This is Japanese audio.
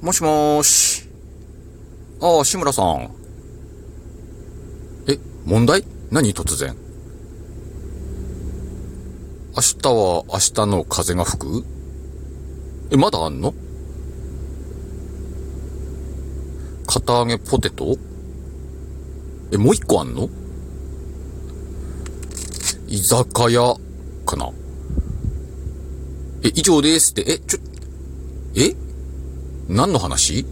もしもーし。ああ、志村さん。え、問題？何突然？明日は明日の風が吹く？え、まだあんの？片揚げポテト？え、もう一個あんの？居酒屋かな。え、以上ですって、え、ちょ、え？何の話？